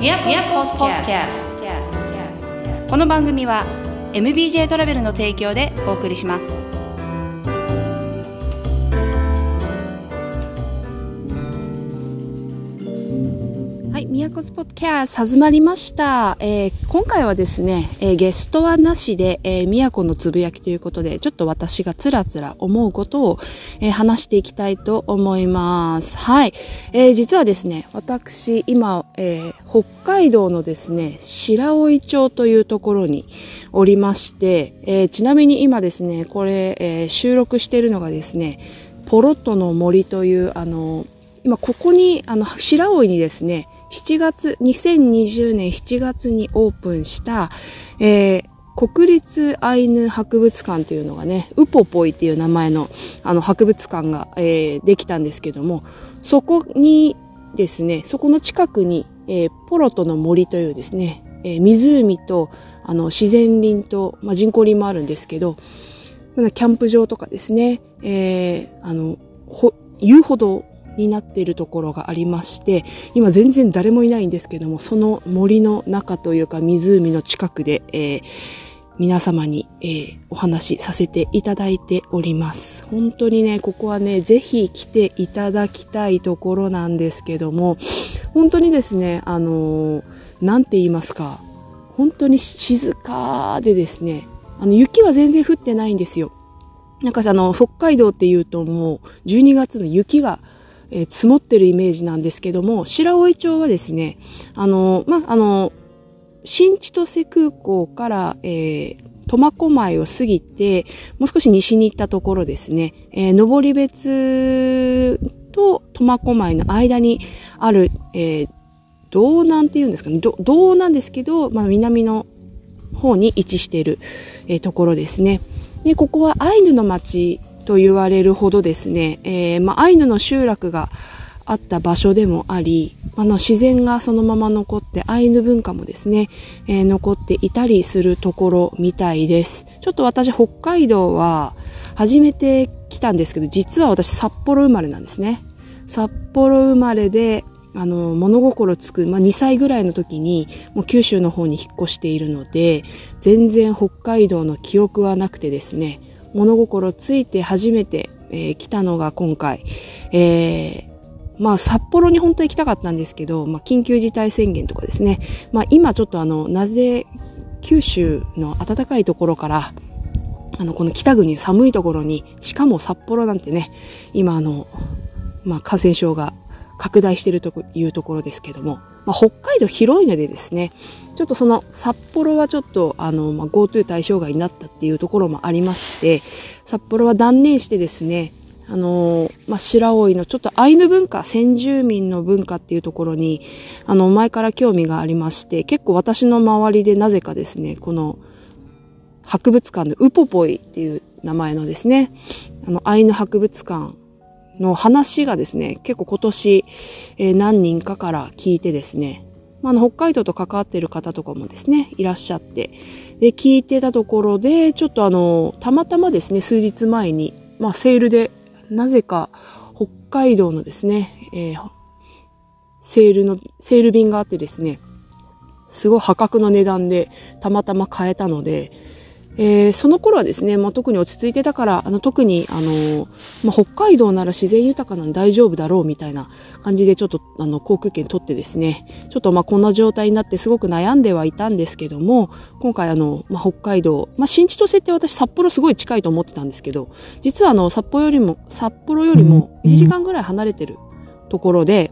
ミヤコスポッキャスこの番組は MBJ トラベルの提供でお送りしますはい、宮古スポットキャス始まりました、えー今回はですね、えーゲストはなしで、えー、宮古のつぶやきということで、ちょっと私がつらつら思うことを、えー話していきたいと思います。はい、えー実はですね、私、今、えー北海道のですね、白老町というところにおりまして、えーちなみに今ですね、これ、えー収録しているのがですね、ポロットの森という、あの、今ここに、あの、白老にですね、7月、2020年7月にオープンした、えー国立アイヌ博物館というのがね、ウポポイっていう名前のあの博物館が、えーできたんですけども、そこにですね、そこの近くに、えーポロトの森というですね、えー湖とあの自然林と、まあ、人工林もあるんですけど、キャンプ場とかですね、えーあの、ほ遊歩道になっているところがありまして、今全然誰もいないんですけども、その森の中というか湖の近くで、えー皆様に、えーお話しさせていただいております。本当にね、ここはね、ぜひ来ていただきたいところなんですけども、本当にですね、あのーなんて言いますか、本当に静かでですね、あの、雪は全然降ってないんですよ。なんかさ、あの、北海道っていうともう12月の雪が、えー積もってるイメージなんですけども、白老町はですね、あの、まあ、あの、新千歳空港から、えー、苫小牧を過ぎて、もう少し西に行ったところですね、えー、登別と苫小牧の間にある、えー、道南っていうんですかね、ど道なんですけど、まあ、南の方に位置している、えーところですね。で、ここはアイヌの町と言われるほどですね、えーまあ、アイヌの集落があった場所でもあり、あの自然がそのまま残ってアイヌ文化もですね、えー残っていたりするところみたいです。ちょっと私北海道は初めて来たんですけど、実は私札幌生まれなんですね。札幌生まれで、あの、物心つく、まあ、2歳ぐらいの時に、もう九州の方に引っ越しているので、全然北海道の記憶はなくてですね、物心ついて初めて、えー来たのが今回、えーまあ札幌に本当に行きたかったんですけど、まあ緊急事態宣言とかですね、まあ今ちょっとあの、なぜ九州の暖かいところから、あの、この北国寒いところに、しかも札幌なんてね、今あの、まあ感染症が拡大しているというところですけども、まあ北海道広いのでですね、ちょっとその札幌はちょっとあの、まあ、GoTo 対象外になったっていうところもありまして、札幌は断念してですね、あのまあ、白老のちょっとアイヌ文化、先住民の文化っていうところに、あの、前から興味がありまして、結構私の周りでなぜかですね、この、博物館のウポポイっていう名前のですね、あの、アイヌ博物館の話がですね、結構今年、えー何人かから聞いてですね、まあ、の、北海道と関わっている方とかもですね、いらっしゃって、で、聞いてたところで、ちょっとあの、たまたまですね、数日前に、まあ、セールで、なぜか、北海道のですね、えーセールの、セール便があってですね、すごい破格の値段でたまたま買えたので、えーその頃はですね、まあ、特に落ち着いてたから、あの特に、あの、まあ、北海道なら自然豊かなんで大丈夫だろうみたいな感じでちょっとあの航空券取ってですね、ちょっとまあこんな状態になってすごく悩んではいたんですけども、今回あの、まあ、北海道、まあ、新千歳って私札幌すごい近いと思ってたんですけど、実はあの札幌よりも、札幌よりも1時間ぐらい離れてるところで、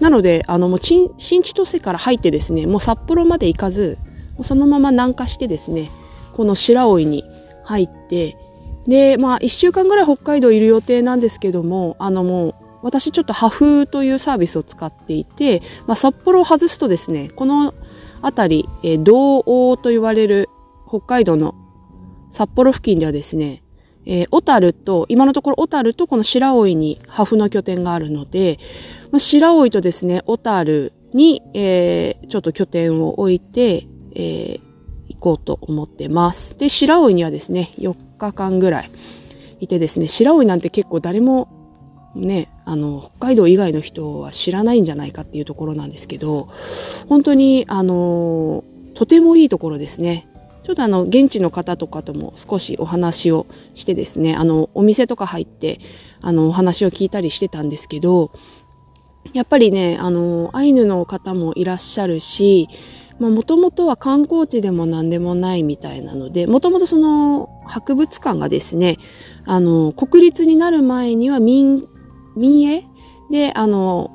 なので、あの、もう新、新千歳から入ってですね、もう札幌まで行かず、そのまま南下してですね、この白老に入って、で、まあ、一週間ぐらい北海道いる予定なんですけども、あのもう、私ちょっとハフというサービスを使っていて、まあ、札幌を外すとですね、この辺り、えー道央と言われる北海道の札幌付近ではですね、えー小樽と、今のところ小樽とこの白老にハフの拠点があるので、まあ、白老とですね、小樽に、えーちょっと拠点を置いて、えー行こうと思ってます。で、白老にはですね、4日間ぐらいいてですね、白老なんて結構誰もね、あの、北海道以外の人は知らないんじゃないかっていうところなんですけど、本当に、あの、とてもいいところですね。ちょっとあの、現地の方とかとも少しお話をしてですね、あの、お店とか入って、あの、お話を聞いたりしてたんですけど、やっぱりね、あの、アイヌの方もいらっしゃるし、まあ、もともとは観光地でも何でもないみたいなので、もともとその博物館がですね、あの、国立になる前には民、民営？で、あの、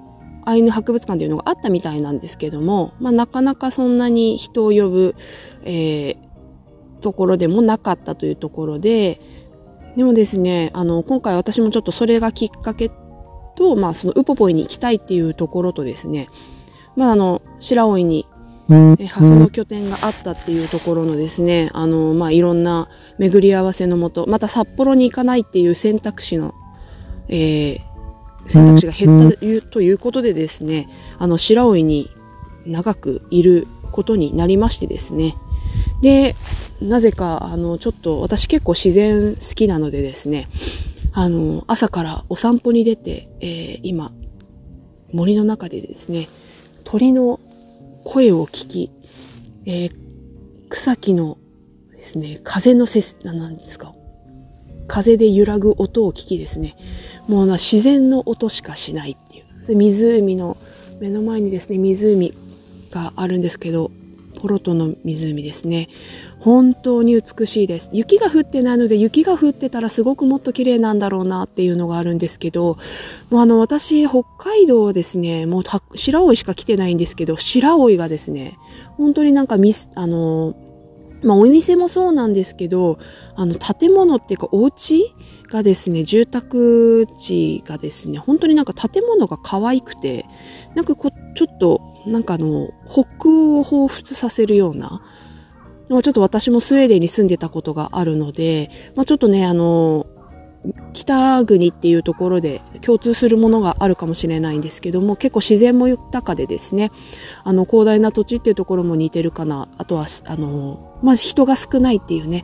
アイヌ博物館というのがあったみたいなんですけども、まあ、なかなかそんなに人を呼ぶ、えー、ところでもなかったというところで、でもですね、あの、今回私もちょっとそれがきっかけと、まあ、そのウポポイに行きたいっていうところとですね、まあ、あの、白老に、え、ハフの拠点があったっていうところのですね、あの、まあ、いろんな巡り合わせのもと、また札幌に行かないっていう選択肢の、えー、選択肢が減ったということでですね、あの、白老に長くいることになりましてですね、で、なぜか、あの、ちょっと私結構自然好きなのでですね、あの、朝からお散歩に出て、えー、今、森の中でですね、鳥の声を聞き、えー、草木のですね、風のせ、なんですか、風で揺らぐ音を聞きですね、もうな自然の音しかしないっていう。湖の目の前にですね、湖があるんですけど、ポロトの湖ですね。本当に美しいです。雪が降ってないので雪が降ってたらすごくもっと綺麗なんだろうなっていうのがあるんですけど、もうあの私北海道はですね、もう白老しか来てないんですけど、白老がですね、本当になんかミス、あの、まあお店もそうなんですけど、あの建物っていうかお家がですね、住宅地がですね、本当になんか建物が可愛くて、なんかこちょっとなんかあの、北欧を彷彿させるような、まあ、ちょっと私もスウェーデンに住んでたことがあるので、まあ、ちょっとね、あの、北国っていうところで共通するものがあるかもしれないんですけども結構自然も豊かでですねあの広大な土地っていうところも似てるかな。あとはあの、まあ、人が少ないっていうね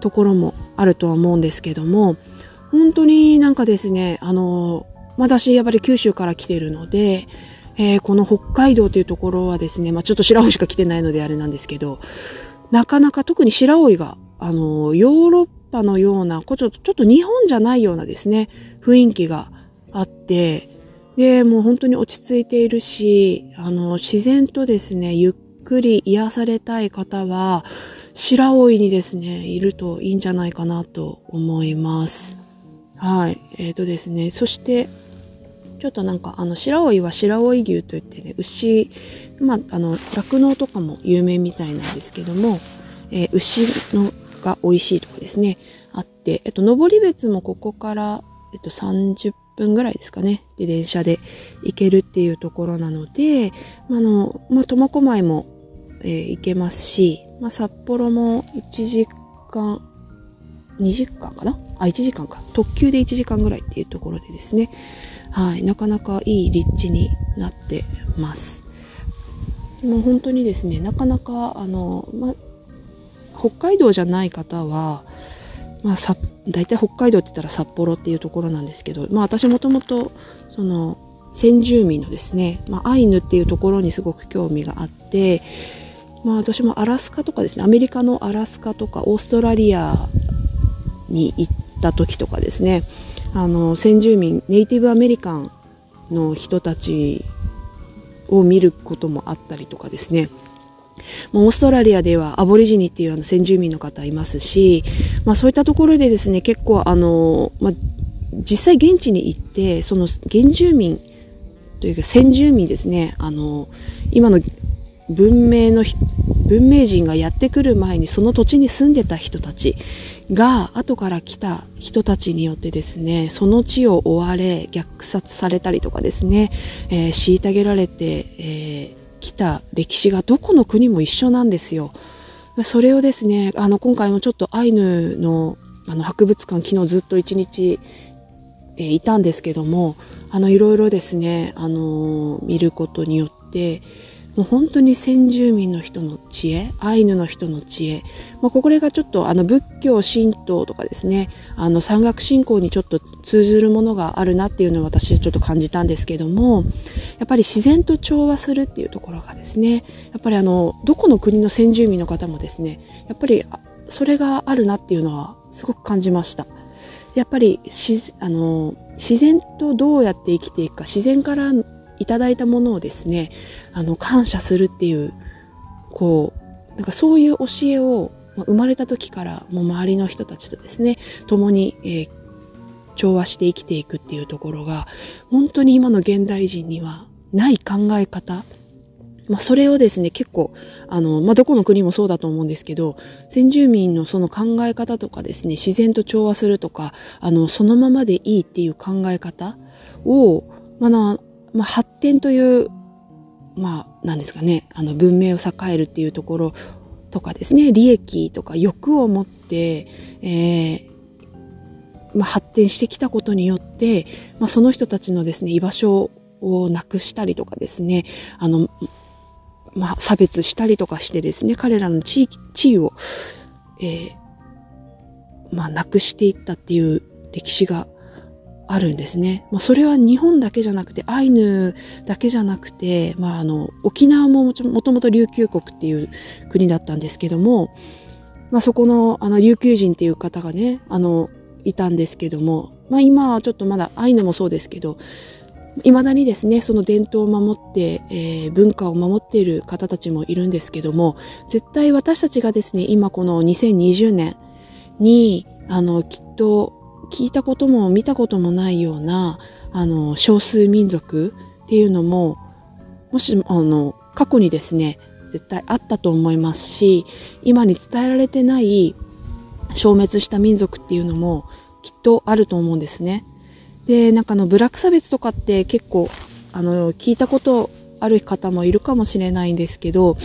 ところもあるとは思うんですけども本当になんかですねあの私やっぱり九州から来てるのでえー、この北海道というところはですね、まあ、ちょっと白老しか来てないのであれなんですけど、なかなか特に白老が、あの、ヨーロッパのような、ちょっと、ちょっと日本じゃないようなですね、雰囲気があって、で、もう本当に落ち着いているし、あの、自然とですね、ゆっくり癒されたい方は、白老にですね、いるといいんじゃないかなと思います。はい。えっ、ー、とですね、そして、ちょっとなんかあの白老は白老牛といってね牛まああの酪農とかも有名みたいなんですけども、えー、牛のが美味しいとこですねあってえっと登別もここからえっと30分ぐらいですかねで電車で行けるっていうところなので、まあのまあ、苫小牧も、えー、行けますし、まあ、札幌も1時間2時間かな？あ1時間か。特急で1時間ぐらいっていうところでですねはい、なかなかいい立地になってます。もう本当にですね、なかなか、あの、ま、北海道じゃない方は、まあ、さ大体北海道って言ったら札幌っていうところなんですけど、まあ、私もともとその先住民のですね、まあ、アイヌっていうところにすごく興味があって、まあ、私もアラスカとかですねアメリカのアラスカとかオーストラリアに行った時とかですねあの先住民ネイティブアメリカンの人たちを見ることもあったりとかですね。オーストラリアではアボリジニっていうあの先住民の方いますし、まあ、そういったところでですね結構あの、まあ、実際現地に行ってその原住民というか先住民ですねあの今の文明の文明人がやってくる前にその土地に住んでた人たちが後から来た人たちによってですねその地を追われ虐殺されたりとかですね、えー、虐げられて、えー、来た歴史がどこの国も一緒なんですよ。それをですねあの今回もちょっとアイヌのあの博物館昨日ずっと一日、えー、いたんですけどもあのいろいろですねあの見ることによってもう本当に先住民の人の知恵アイヌの人の知恵、まあ、これがちょっとあの仏教神道とかですねあの山岳信仰にちょっと通ずるものがあるなっていうのを私はちょっと感じたんですけどもやっぱり自然と調和するっていうところがですねやっぱりあのどこの国の先住民の方もですねやっぱりそれがあるなっていうのはすごく感じました。やっぱりあの自然とどうやって生きていくか自然からいただいたものをですねあの感謝するっていうこうなんかそういう教えを生まれた時からもう周りの人たちとですね共に、えー、調和して生きていくっていうところが本当に今の現代人にはない考え方。まあ、それをですね、結構、あの、まあ、どこの国もそうだと思うんですけど、先住民のその考え方とかですね、自然と調和するとか、あの、そのままでいいっていう考え方を、まあ、まあ、発展という、まあ、なんですかね、あの、文明を栄えるっていうところとかですね、利益とか欲を持って、えー、まあ、発展してきたことによって、まあ、その人たちのですね、居場所をなくしたりとかですね、あの、まあ、差別したりとかしてですね、彼らの地、地位を、えー、まあ、なくしていったっていう歴史があるんですね。まあ、それは日本だけじゃなくて、アイヌだけじゃなくて、まあ、あの、沖縄ももともと琉球国っていう国だったんですけども、まあ、そこの、あの、琉球人っていう方がね、あの、いたんですけども、まあ、今はちょっとまだアイヌもそうですけど、未だにですね、その伝統を守って、えー、文化を守っている方たちもいるんですけども、絶対私たちがですね、今この2020年に、あの、きっと聞いたことも見たこともないようなあの少数民族っていうのももしあの過去にですね絶対あったと思いますし今に伝えられてない消滅した民族っていうのもきっとあると思うんですね。でなんかのブラック差別とかって結構あの聞いたことある方もいるかもしれないんですけど、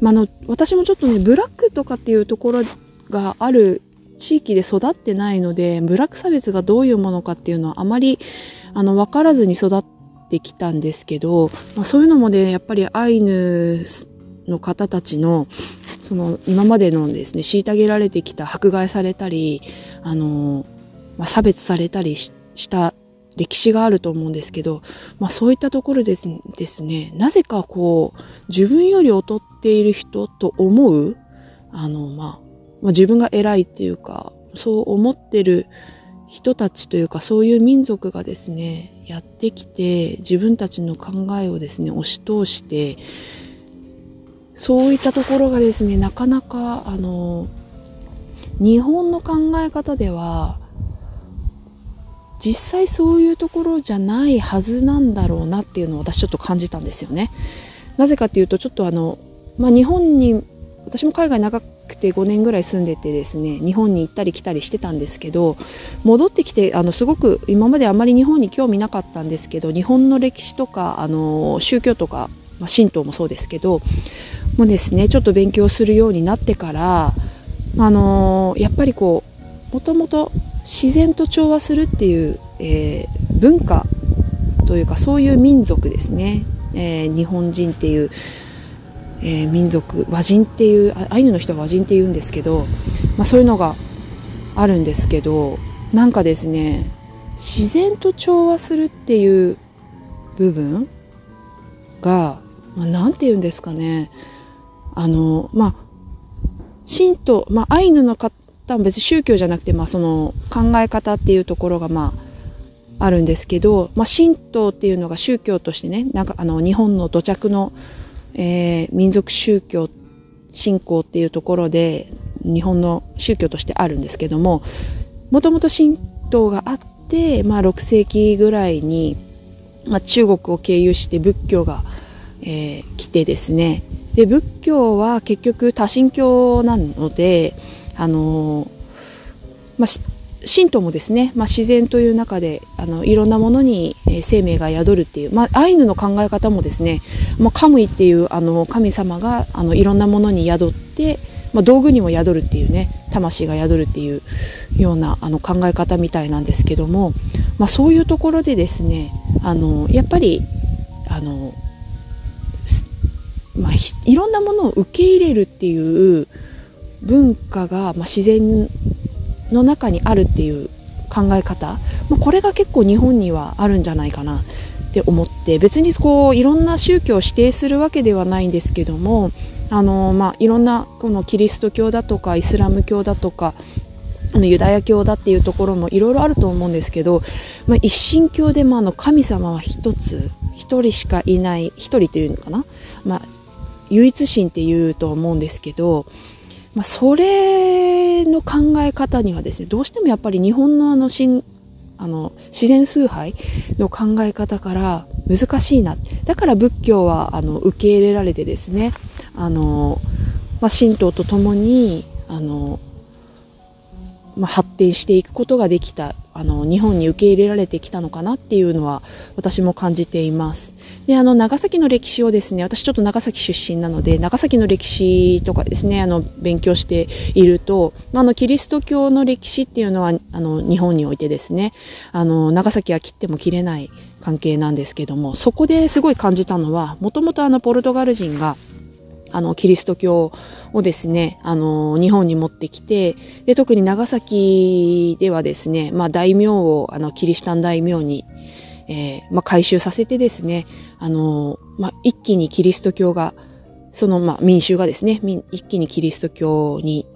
まあの私もちょっとねブラックとかっていうところがある地域で育ってないのでブラック差別がどういうものかっていうのはあまりあの分からずに育ってきたんですけど、まあ、そういうのもねやっぱりアイヌの方たちのその今までのですね虐げられてきた迫害されたりあの、まあ、差別されたりした歴史があると思うんですけど、まあ、そういったところですですねなぜかこう自分より劣っている人と思うあのまあまあ、自分が偉いっていうかそう思ってる人たちというかそういう民族がですねやってきて自分たちの考えをですね押し通してそういったところがですねなかなかあの日本の考え方では実際そういうところじゃないはずなんだろうなっていうのを私ちょっと感じたんですよね。なぜかっていうとちょっとあの、まあ、日本に私も海外長くて5年ぐらい住んでてですね日本に行ったり来たりしてたんですけど戻ってきてあのすごく今まであまり日本に興味なかったんですけど日本の歴史とかあの宗教とか、まあ、神道もそうですけどもうですねちょっと勉強するようになってからあのやっぱりこうもともと自然と調和するっていう、えー、文化というかそういう民族ですね、えー、日本人っていうえー、民族和人っていうアイヌの人は和人って言うんですけど、まあ、そういうのがあるんですけどなんかですね自然と調和するっていう部分が、まあ、て言うんですかね。あのまあ神道、まあ、アイヌの方は別に宗教じゃなくて、まあ、その考え方っていうところがまああるんですけど、まあ、神道っていうのが宗教としてねなんかあの日本の土着のえー、民族宗教信仰っていうところで日本の宗教としてあるんですけどももともと神道があって、まあ、6世紀ぐらいに、まあ、中国を経由して仏教が、えー、来てですね。で仏教は結局多神教なのであのー、まあ神道もですね、まあ、自然という中であのいろんなものに生命が宿るっていう、まあ、アイヌの考え方もですね、まあ、カムイっていうあの神様があのいろんなものに宿って、まあ、道具にも宿るっていうね魂が宿るっていうようなあの考え方みたいなんですけども、まあ、そういうところでですねあのやっぱりあのまあ、いろんなものを受け入れるっていう文化が、まあ、自然の中にあるっていう考え方、まあ、これが結構日本にはあるんじゃないかなって思って。別にこういろんな宗教を指定するわけではないんですけどもあの、まあ、いろんなこのキリスト教だとかイスラム教だとかあのユダヤ教だっていうところもいろいろあると思うんですけど、まあ、一神教でもあの神様は一つ一人しかいない一人というのかな、まあ、唯一神っていうと思うんですけど、まあ、それの考え方にはですねどうしてもやっぱり日本のあのあの自然崇拝の考え方から難しいな。だから仏教はあの受け入れられてですねあの、まあ、神道とともにあのまあ、発展していくことができたあの日本に受け入れられてきたのかなっていうのは私も感じています。であの長崎の歴史をですね私ちょっと長崎出身なので長崎の歴史とかですねあの勉強していると、まあ、のキリスト教の歴史っていうのはあの日本においてですねあの長崎は切っても切れない関係なんですけどもそこですごい感じたのはもともとポルトガル人があのキリスト教をですねあの日本に持ってきてで特に長崎ではですね、まあ、大名をあのキリシタン大名に、えーまあ、改宗させてですねあの、まあ、一気にキリスト教がその、まあ、民衆がですね一気にキリスト教に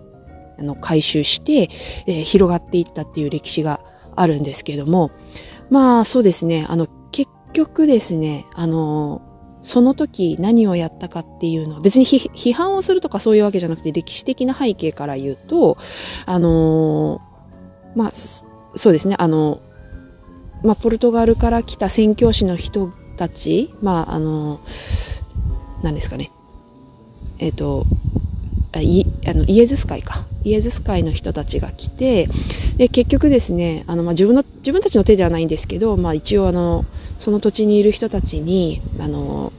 あの改宗して、えー、広がっていったっていう歴史があるんですけどもまあそうですねあの結局ですねあのその時何をやったかっていうのは別に批判をするとかそういうわけじゃなくて歴史的な背景から言うとあのまあそうですね。あのまあポルトガルから来た宣教師の人たちまああの何ですかね。えっ、ー、といあのイエズス会か。イエズス会の人たちが来てで結局ですねあの、まあ、自分の自分たちの手ではないんですけど、まあ、一応あのその土地にいる人たちにあの、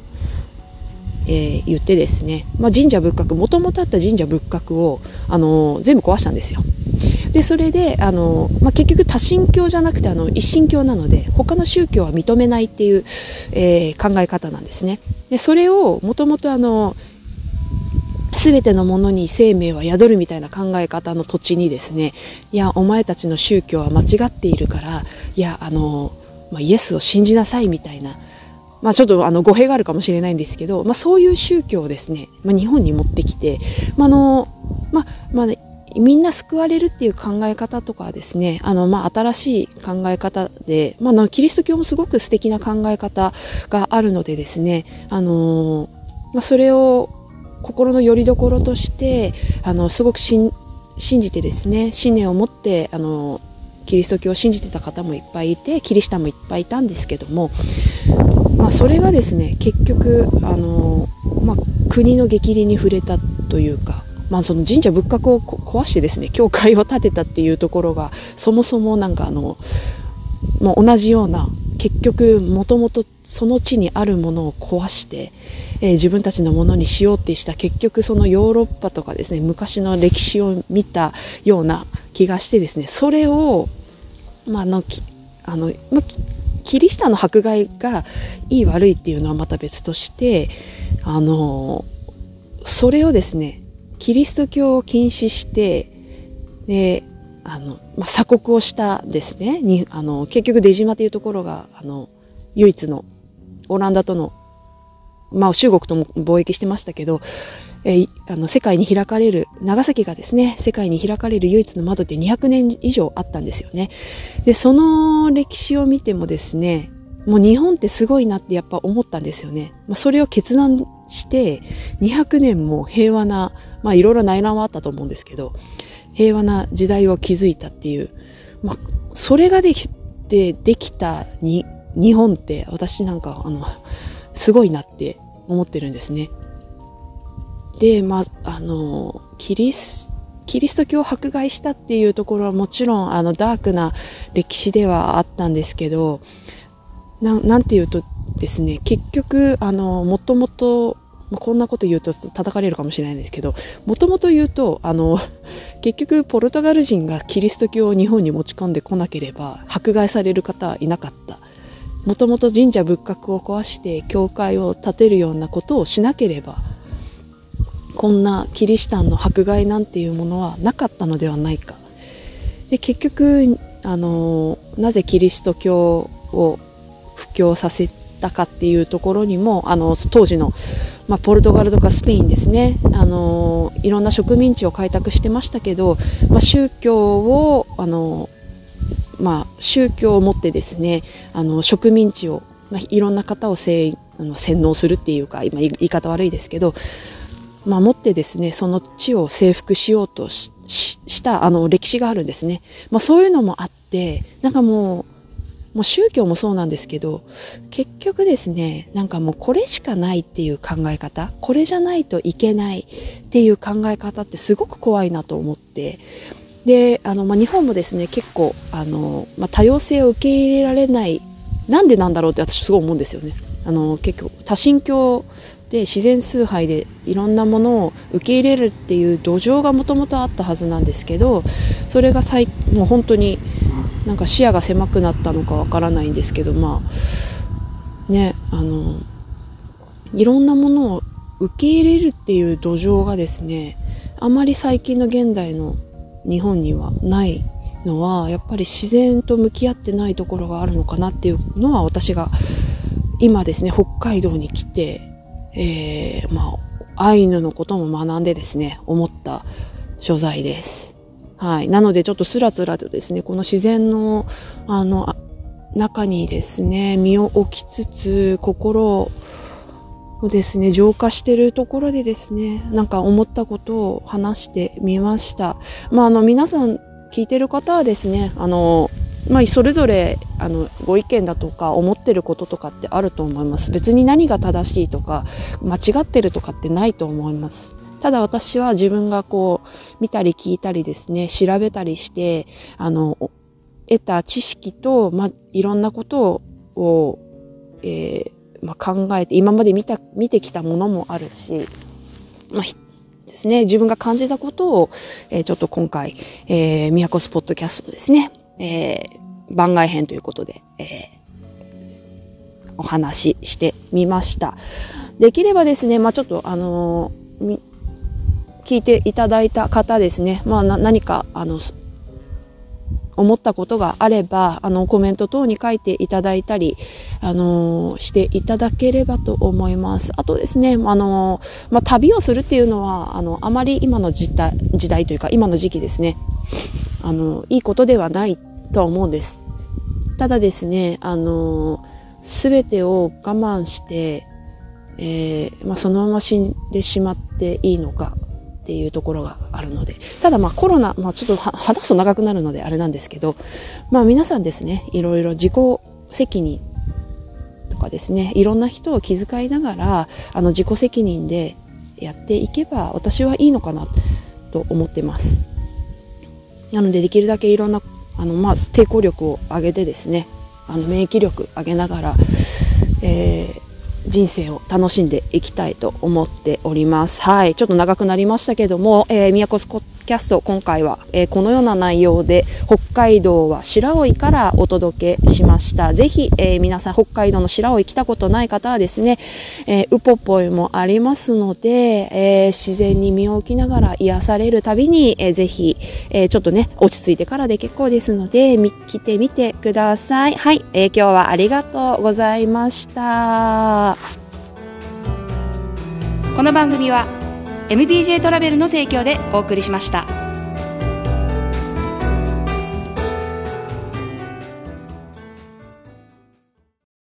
えー、言ってですね、まあ、神社仏閣もともとあった神社仏閣をあの全部壊したんですよ。でそれであの、まあ、結局多神教じゃなくてあの一神教なので他の宗教は認めないっていう、えー、考え方なんですね。でそれをもともとあの全てのものに生命は宿るみたいな考え方の土地にですねいやお前たちの宗教は間違っているからいやあの、まあ、イエスを信じなさいみたいな、まあ、ちょっとあの語弊があるかもしれないんですけど、まあ、そういう宗教をですね、まあ、日本に持ってきて、まあのまあまあね、みんな救われるっていう考え方とかですねあの、まあ、新しい考え方で、まあ、のキリスト教もすごく素敵な考え方があるのでですねあの、まあ、それを心の拠り所としてあのすごく信じてですね信念を持ってあのキリスト教を信じてた方もいっぱいいてキリシタンもいっぱいいたんですけども、まあ、それがですね結局あの、まあ、国の激励に触れたというか、まあ、その神社仏閣を壊してですね教会を建てたっていうところがそもそもなんかあのもう同じような結局もともとその地にあるものを壊して、えー、自分たちのものにしようってした結局そのヨーロッパとかですね昔の歴史を見たような気がしてですねそれを、まあ、あのあの、まキリシタンの迫害がいい悪いっていうのはまた別としてあのそれをですねキリスト教を禁止してであの、まあ、鎖国をしたですねにあの結局出島というところがあの唯一のオランダとの、まあ、中国とも貿易してましたけど、え、あの世界に開かれる長崎がですね世界に開かれる唯一の窓って200年以上あったんですよね。でその歴史を見てもですねもう日本ってすごいなってやっぱ思ったんですよね。まあ、それを決断して200年も平和なまあいろいろ内乱はあったと思うんですけど平和な時代を築いたっていう、まあ、それができてできたに日本って私なんかあのすごいなって思ってるんですね。でまああのキリスキリスト教を迫害したっていうところはもちろんあのダークな歴史ではあったんですけどなんていうとですね結局あのもともと、こんなこと言うと叩かれるかもしれないんですけどもともと言うとあの結局ポルトガル人がキリスト教を日本に持ち込んでこなければ迫害される方はいなかった。もともと神社仏閣を壊して教会を建てるようなことをしなければこんなキリシタンの迫害なんていうものはなかったのではないか。で結局あのなぜキリスト教を布教させたかっていうところにもあの当時の、まあ、ポルトガルとかスペインですね。あのいろんな植民地を開拓してましたけど、まあ、宗教をあの、まあ、宗教を持ってですねあの植民地を、まあ、いろんな方を洗脳するっていうか今言い方悪いですけどまあ、持ってですねその地を征服しようとしたあの歴史があるんですね、まあ、そういうのもあってなんかもうもう宗教もそうなんですけど結局ですねなんかもうこれしかないっていう考え方これじゃないといけないっていう考え方ってすごく怖いなと思ってであの、まあ、日本もですね結構あの、まあ、多様性を受け入れられないなんでなんだろうって私すごい思うんですよね。あの結構多神教で自然崇拝でいろんなものを受け入れるっていう土壌がもともとあったはずなんですけどそれが最もう本当になんか視野が狭くなったのかわからないんですけどまあねあのいろんなものを受け入れるっていう土壌がですねあまり最近の現代の日本にはないのはやっぱり自然と向き合ってないところがあるのかなっていうのは私が今ですね北海道に来てえー、まあ、アイヌのことも学んでですね、思った所在です。はい。なのでちょっとスラスラとですね、この自然の、あの、中にですね、身を置きつつ、心をですね、浄化してるところでですね、なんか思ったことを話してみました。まあ、あの、皆さん聞いてる方はですね、あの、まあ、それぞれあのご意見だとか思ってることとかってあると思います。別に何が正しいとか間違ってるとかってないと思います。ただ私は自分がこう見たり聞いたりですね調べたりしてあの得た知識と、まあ、いろんなことを、えーまあ、考えて今まで見た見てきたものもあるし、まあ、ですね。自分が感じたことを、えー、ちょっと今回、えー、都スポットキャストですね。えー、番外編ということで、えー、お話ししてみました。できればですね、まあ、ちょっとあのー、聞いていただいた方ですね、まあ、何かあの思ったことがあればあのコメント等に書いていただいたり、あのー、していただければと思います。あとですね、あのー、まあ、旅をするっていうのはあのあまり今の時代時代というか今の時期ですねあのいいことではないとは思うんです。ただですね、あの、すべてを我慢して、えー、まあ、そのまま死んでしまっていいのかっていうところがあるので、ただまあコロナ、まあ、ちょっと話すと長くなるのであれなんですけど、まあ皆さんですね、いろいろ自己責任とかですね、いろんな人を気遣いながら、あの自己責任でやっていけば私はいいのかなと思ってます。なのでできるだけいろんなあの、まあ、抵抗力を上げてですねあの免疫力上げながら、えー、人生を楽しんでいきたいと思っております。はい、ちょっと長くなりましたけども、えー、宮古スコキャスト今回は、えー、このような内容で北海道は白老からお届けしました。ぜひ、えー、皆さん北海道の白老来たことない方はですね、えー、ウポポイもありますので、え自然に身を置きながら癒されるたびに、えぜひ、えちょっとね、落ち着いてからで結構ですので、来てみてください。はい、え今日はありがとうございました。この番組は MBJ トラベルの提供でお送りしました。